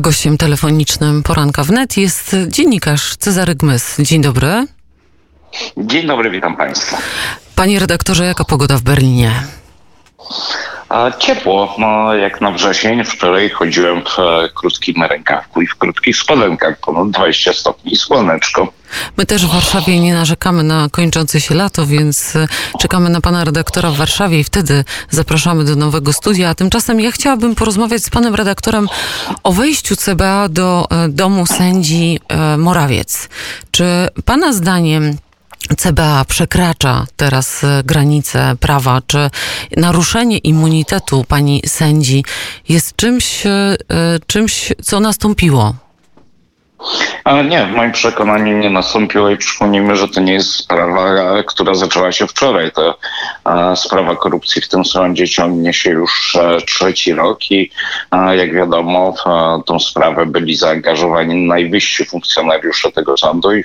A gościem telefonicznym poranka wnet jest dziennikarz Cezary Gmys. Dzień dobry. Dzień dobry, witam Państwa. Panie redaktorze, jaka pogoda w Berlinie? Ciepło, no, jak na wrzesień. Wczoraj chodziłem w e, krótkim rękawku i w krótkich spodenkach, ponad 20 stopni słoneczko. My też w Warszawie nie narzekamy na kończące się lato, więc e, czekamy na pana redaktora w Warszawie i wtedy zapraszamy do nowego studia. A tymczasem ja chciałabym porozmawiać z panem redaktorem o wejściu CBA do e, domu sędzi Morawiec. Czy pana zdaniem CBA przekracza teraz e, granice prawa, czy naruszenie immunitetu pani sędzi jest czymś, e, e, czymś co nastąpiło? Ale nie, w moim przekonaniu nie nastąpiło i przypomnijmy, że to nie jest sprawa, która zaczęła się wczoraj. To e, sprawa korupcji w tym sądzie ciągnie się już e, trzeci rok i e, jak wiadomo w e, tą sprawę byli zaangażowani najwyżsi funkcjonariusze tego sądu i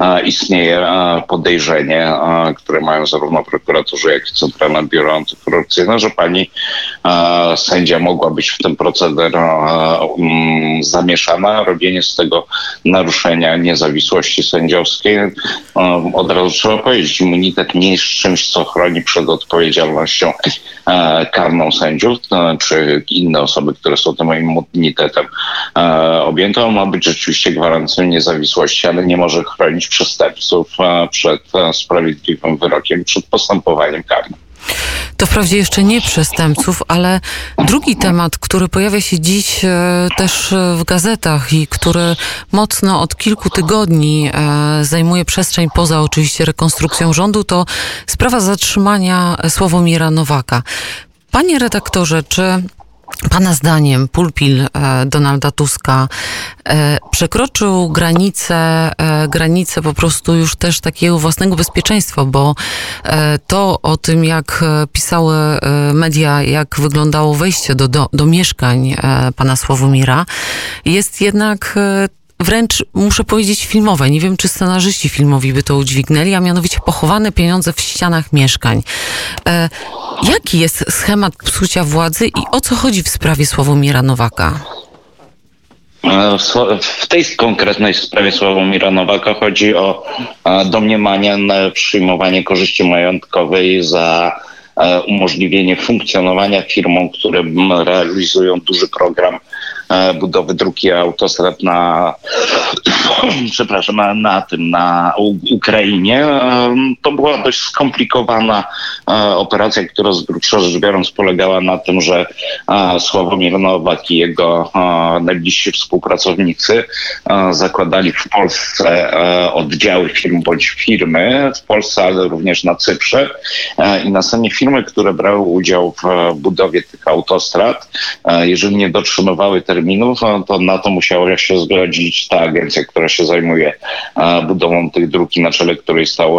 e, istnieje e, podejrzenie, e, które mają zarówno prokuratorzy, jak i Centralne Biuro Antykorupcyjne, że pani e, sędzia mogła być w ten proceder e, zamieszana. Robienie z tego naruszenia niezawisłości sędziowskiej. Um, Od razu trzeba powiedzieć, immunitet nie jest czymś, co chroni przed odpowiedzialnością e, karną sędziów, e, czy inne osoby, które są tym immunitetem e, objęte. On ma być rzeczywiście gwarancją niezawisłości, ale nie może chronić przestępców przed sprawiedliwym wyrokiem, przed postępowaniem karnym. To wprawdzie jeszcze nie przestępców, ale drugi temat, który pojawia się dziś e, też w gazetach i który mocno od kilku tygodni e, zajmuje przestrzeń poza oczywiście rekonstrukcją rządu, to sprawa zatrzymania Sławomira Nowaka. Panie redaktorze, czy Pana zdaniem pulpil e, Donalda Tuska e, przekroczył granicę, e, granicę po prostu już też takiego własnego bezpieczeństwa, bo to o tym, jak pisały media, jak wyglądało wejście do, do, do mieszkań pana Sławomira, jest jednak wręcz, muszę powiedzieć, filmowe. Nie wiem, czy scenarzyści filmowi by to udźwignęli, a mianowicie pochowane pieniądze w ścianach mieszkań. E, jaki jest schemat psucia władzy i o co chodzi w sprawie Sławomira Nowaka? E, w tej konkretnej sprawie Sławomira Nowaka chodzi o e, domniemanie na przyjmowanie korzyści majątkowej za e, umożliwienie funkcjonowania firmom, które realizują duży program budowy dróg i autostrad na, przepraszam, na, na tym, na Ukrainie. E, To była dość skomplikowana e, operacja, która z grubsza rzecz biorąc polegała na tym, że e, Sławomir Nowak i jego e, najbliżsi współpracownicy e, zakładali w Polsce e, oddziały firm bądź firmy, w Polsce, ale również na Cyprze e, i następnie firmy, które brały udział w e, budowie tych autostrad, e, jeżeli nie dotrzymywały terminów, e, to na to musiała się zgodzić ta agencja, która się zajmuje budową tych dróg na czele której stał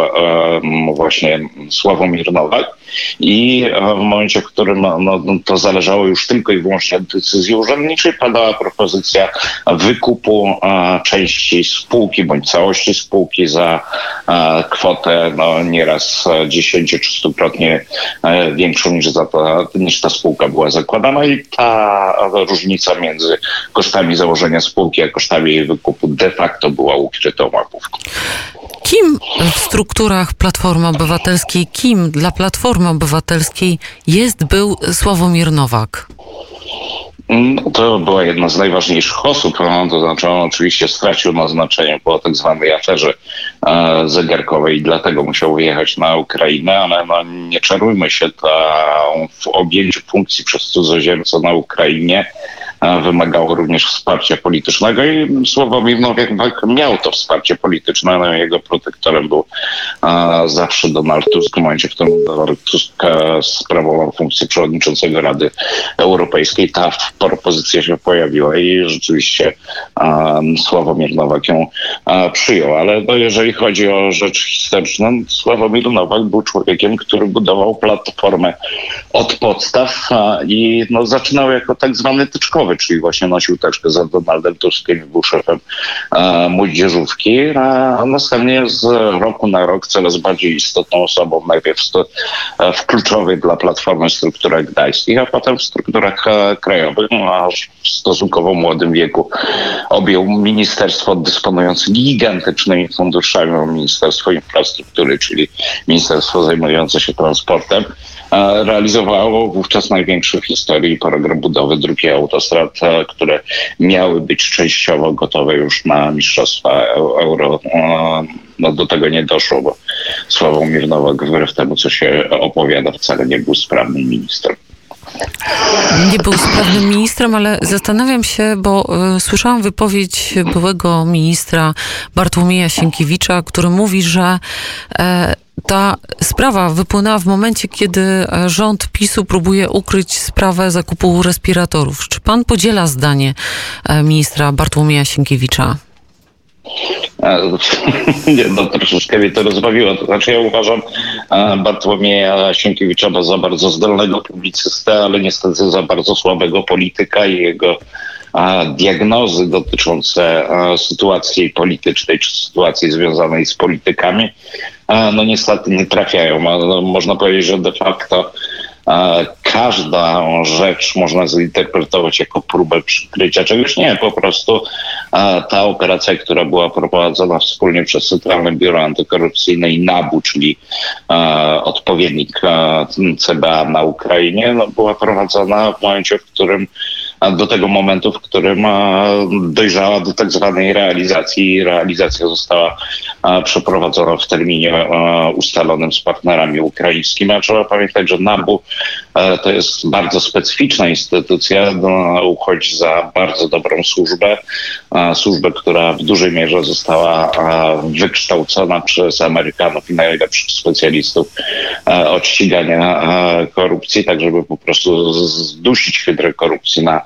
właśnie Sławomir Nowak. I e, w momencie, w którym no, no, to zależało już tylko i wyłącznie od decyzji urzędniczej, padała propozycja wykupu e, części spółki bądź całości spółki za e, kwotę no, nieraz e, 10 czy 100-krotnie e, większą niż, za to, niż ta spółka była zakładana i ta różnica między kosztami założenia spółki a kosztami jej wykupu de facto była ukrytą łapówką. Kim w strukturach Platformy Obywatelskiej, kim dla Platformy Obywatelskiej jest, był Sławomir Nowak? No, to była jedna z najważniejszych osób, no, to znaczy on oczywiście stracił na znaczeniu po tak zwanej aferze e, zegarkowej i dlatego musiał wyjechać na Ukrainę, ale no, nie czarujmy się, ta, w objęciu funkcji przez cudzoziemca na Ukrainie wymagało również wsparcia politycznego i Sławomir Nowak miał to wsparcie polityczne, no, jego protektorem był zawsze Donald Tusk, w momencie, w którym Donald Tusk e, sprawował funkcję przewodniczącego Rady Europejskiej, ta propozycja się pojawiła i rzeczywiście Sławomir Nowak ją przyjął. Ale no, jeżeli chodzi o rzecz historyczną, Sławomir Nowak był człowiekiem, który budował platformę od podstaw i no, zaczynał jako tak zwany tyczkowy czyli właśnie nosił także za Donaldem Tuskiem był szefem młodzieżówki, a następnie z roku na rok coraz bardziej istotną osobą, najpierw w kluczowej dla Platformy strukturach gdańskich, a potem w strukturach krajowych, no, a w stosunkowo młodym wieku objął ministerstwo dysponujące gigantycznymi funduszami, Ministerstwo Infrastruktury, czyli ministerstwo zajmujące się transportem, realizowało wówczas największy w historii program budowy drugiej autostrad, które miały być częściowo gotowe już na Mistrzostwa Euro. No do tego nie doszło, bo Sławomir Nowak wbrew temu, co się opowiada, wcale nie był sprawnym ministrem. Nie był sprawnym ministrem, ale zastanawiam się, bo y, słyszałam wypowiedź byłego ministra Bartłomieja Sienkiewicza, który mówi, że e, ta sprawa wypłynęła w momencie, kiedy e, rząd PiSu próbuje ukryć sprawę zakupu respiratorów. Czy pan podziela zdanie e, ministra Bartłomieja Sienkiewicza? Nie, no troszeczkę mnie to rozbawiło. To znaczy ja uważam Bartłomieja Sienkiewicza za bardzo zdolnego publicystę, ale niestety za bardzo słabego polityka i jego diagnozy dotyczące sytuacji politycznej czy sytuacji związanej z politykami, no niestety nie trafiają. No, można powiedzieć, że de facto każdą rzecz można zinterpretować jako próbę przykrycia czegoś. Nie, po prostu ta operacja, która była prowadzona wspólnie przez Centralne Biuro Antykorupcyjne i NABU, czyli odpowiednik CBA na Ukrainie, no, była prowadzona w momencie, w którym do tego momentu, w którym dojrzała do tak zwanej realizacji. Realizacja została przeprowadzona w terminie ustalonym z partnerami ukraińskimi. A trzeba pamiętać, że NABU to jest bardzo specyficzna instytucja, no, uchodzi za bardzo dobrą służbę. Służbę, która w dużej mierze została wykształcona przez Amerykanów i najlepszych specjalistów od ścigania korupcji, tak żeby po prostu zdusić hydrę korupcji na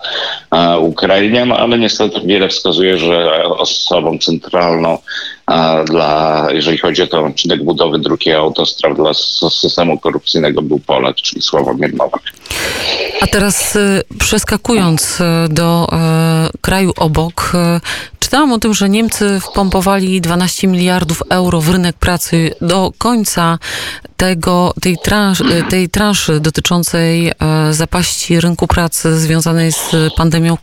Ukrainie, no ale niestety wiele wskazuje, że osobą centralną dla, jeżeli chodzi o ten odcinek budowy drugiej autostrad dla systemu korupcyjnego był Polak, czyli Sławomir Nowak. A teraz y, przeskakując y, do y, kraju obok, czytałam o tym, że Niemcy wpompowali 12 miliardów euro w rynek pracy do końca tego, tej, transz, tej transzy dotyczącej zapaści rynku pracy związanej z pandemią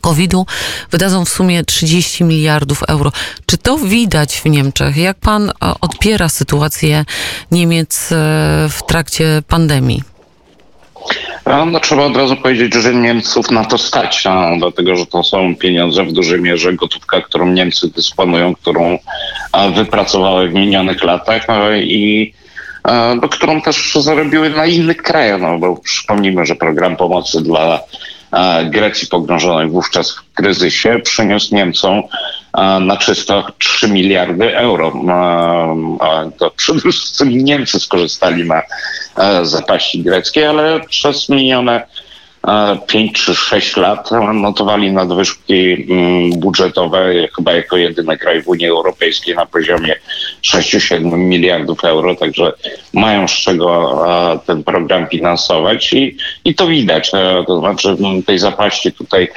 COVID-u wydadzą w sumie 30 miliardów euro. Czy to widać w Niemczech? Jak pan odbiera sytuację Niemiec w trakcie pandemii? No, trzeba od razu powiedzieć, że Niemców na to stać, no, dlatego że to są pieniądze w dużej mierze, gotówka, którą Niemcy dysponują, którą wypracowały w minionych latach no, i no, którą też zarobiły na innych krajach. No, bo przypomnijmy, że program pomocy dla Grecji pogrążonej wówczas w kryzysie przyniósł Niemcom na czysto 3 miliardy euro. To przede wszystkim Niemcy skorzystali na zapaści greckiej, ale przez minione 5 czy 6 lat notowali nadwyżki mm, budżetowe chyba jako jedyny kraj w Unii Europejskiej na poziomie 6-7 miliardów euro, także mają z czego ten program finansować i, i to widać. E, to znaczy tej zapaści tutaj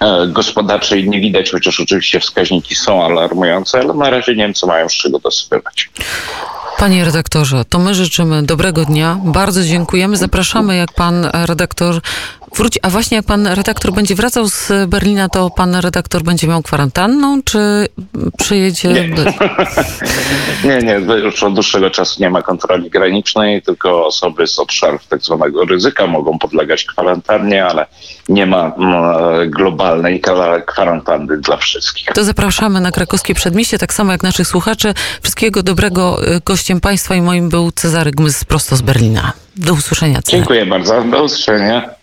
e, gospodarczej nie widać, chociaż oczywiście wskaźniki są alarmujące, ale na razie Niemcy mają z czego dosypywać. Panie redaktorze, to my życzymy dobrego dnia. Bardzo dziękujemy. Zapraszamy, jak pan redaktor A właśnie jak pan redaktor będzie wracał z Berlina, to pan redaktor będzie miał kwarantanną, czy przyjedzie... Nie, nie, nie, już od dłuższego czasu nie ma kontroli granicznej, tylko osoby z obszarów tak zwanego ryzyka mogą podlegać kwarantannie, ale nie ma mm, globalnej kwarantanny dla wszystkich. To zapraszamy na krakowskie przedmieście, tak samo jak naszych słuchaczy. Wszystkiego dobrego. Y, gościem państwa i moim był Cezary Gmys prosto z Berlina. Do usłyszenia. Cezary. Dziękuję bardzo. Do usłyszenia.